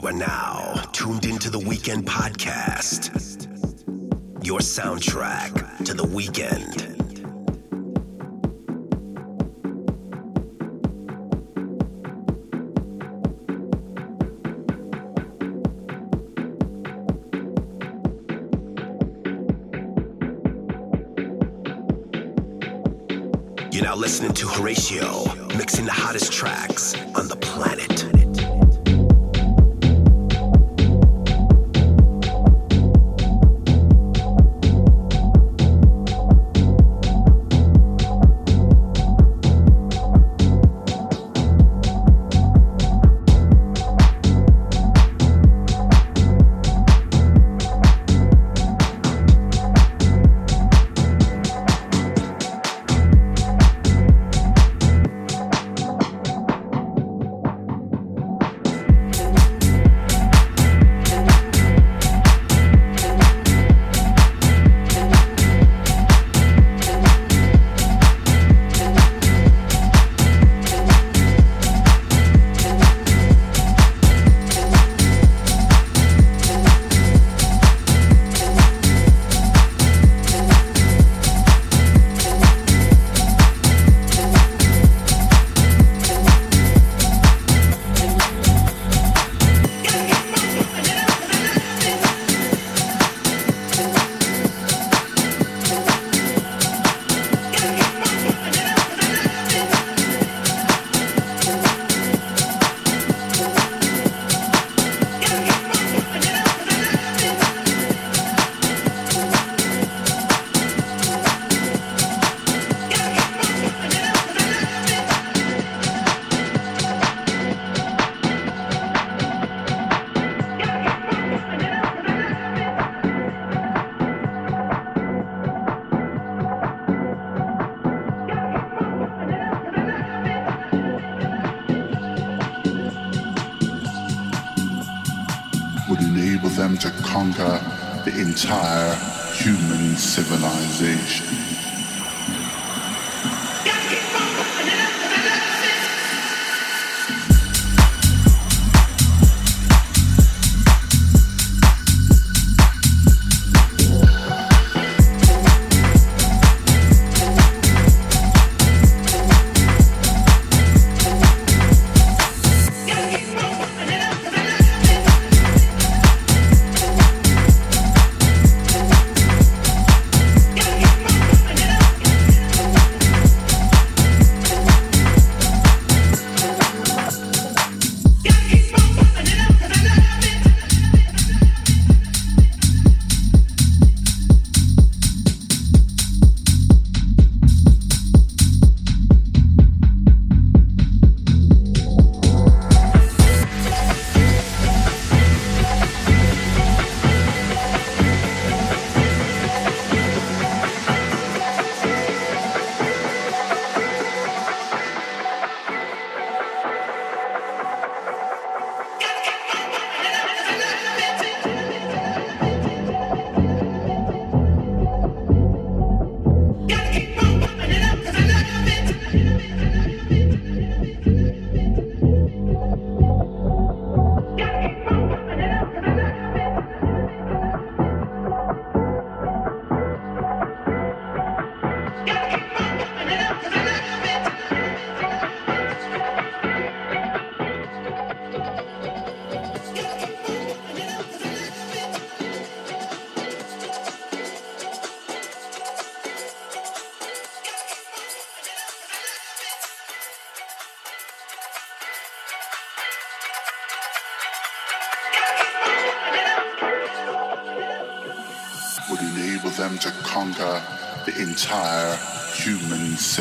You are now tuned into the Weekend Podcast, your soundtrack to the weekend. You're now listening to Horacio mixing the hottest tracks on the planet.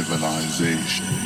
Civilization.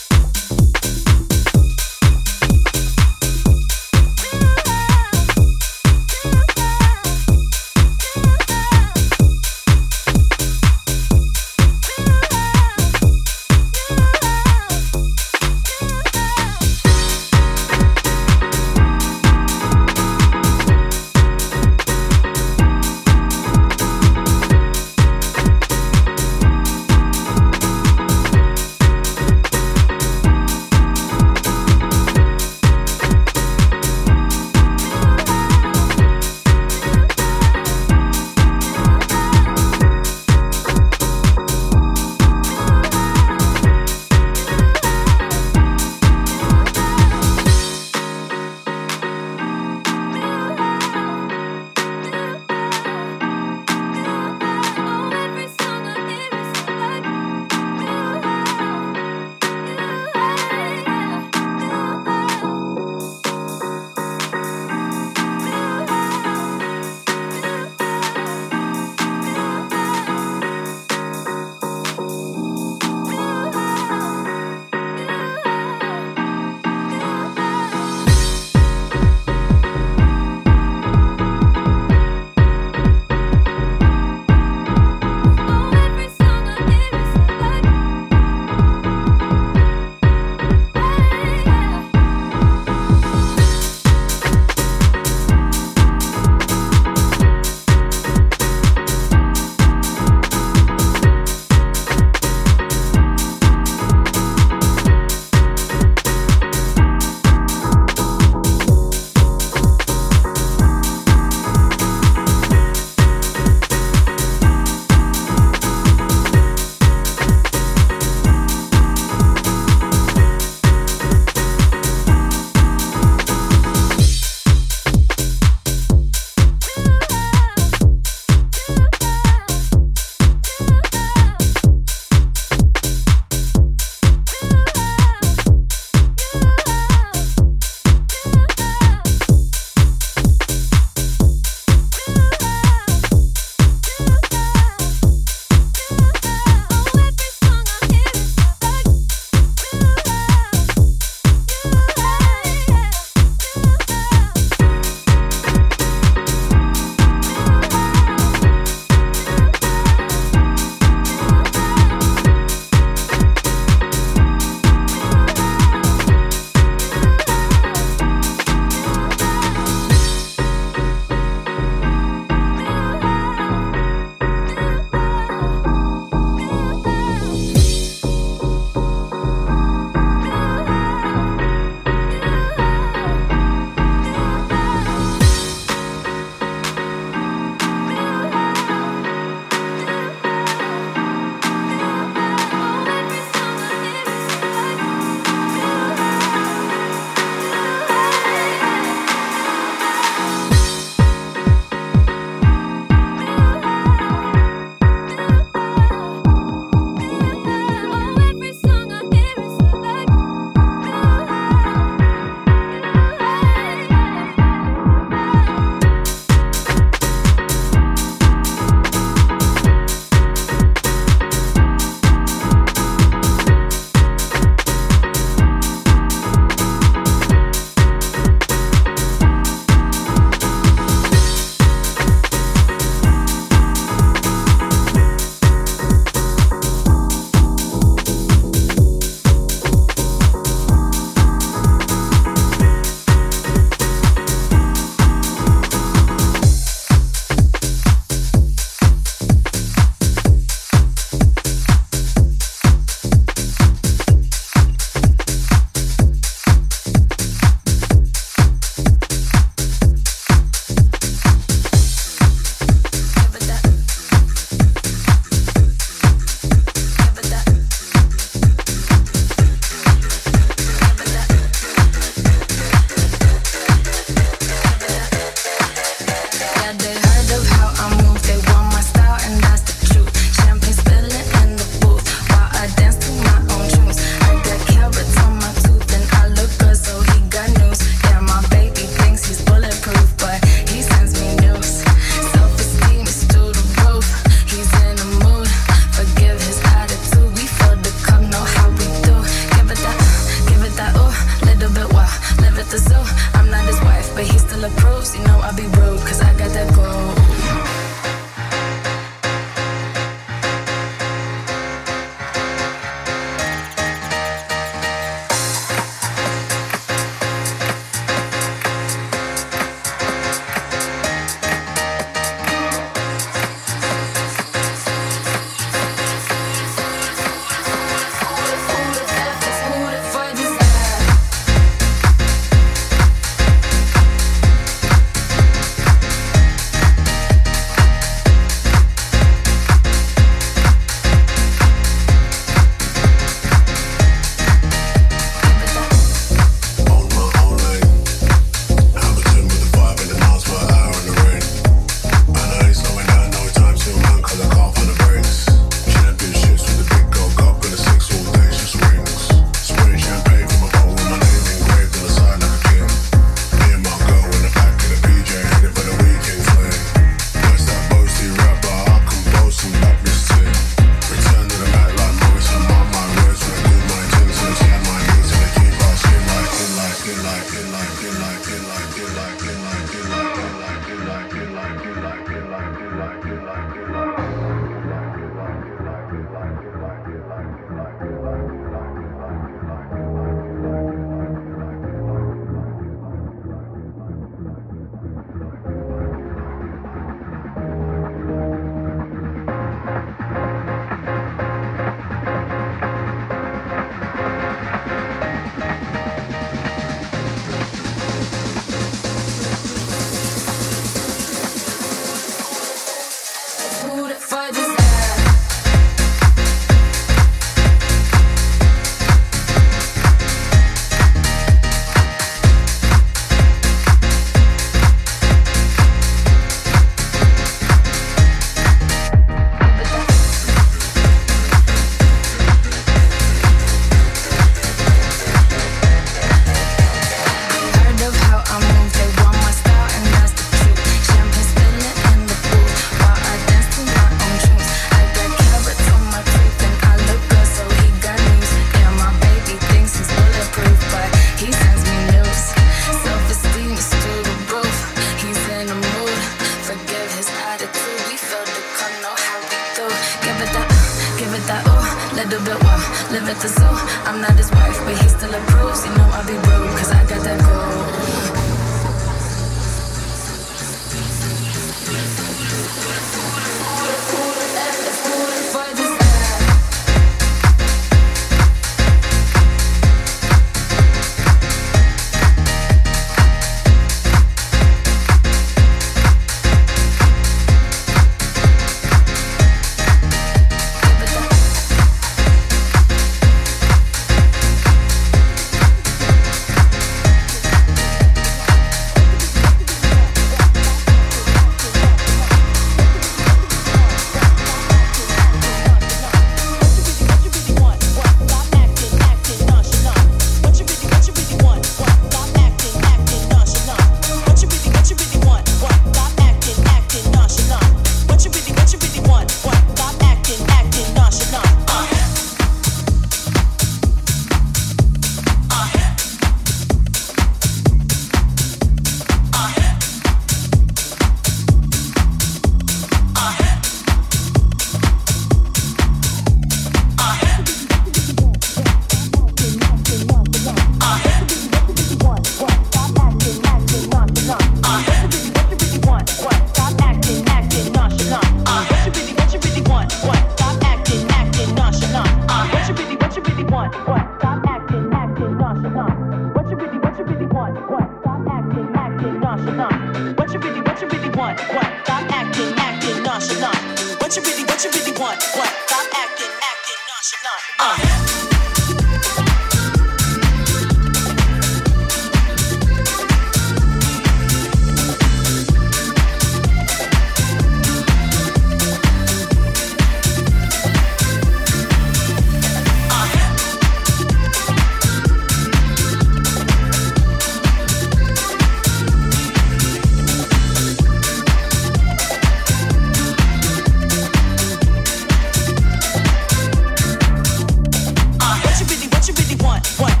what?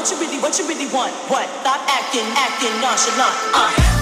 what you really, what you really want? What? Stop acting, acting nonchalant. Uh.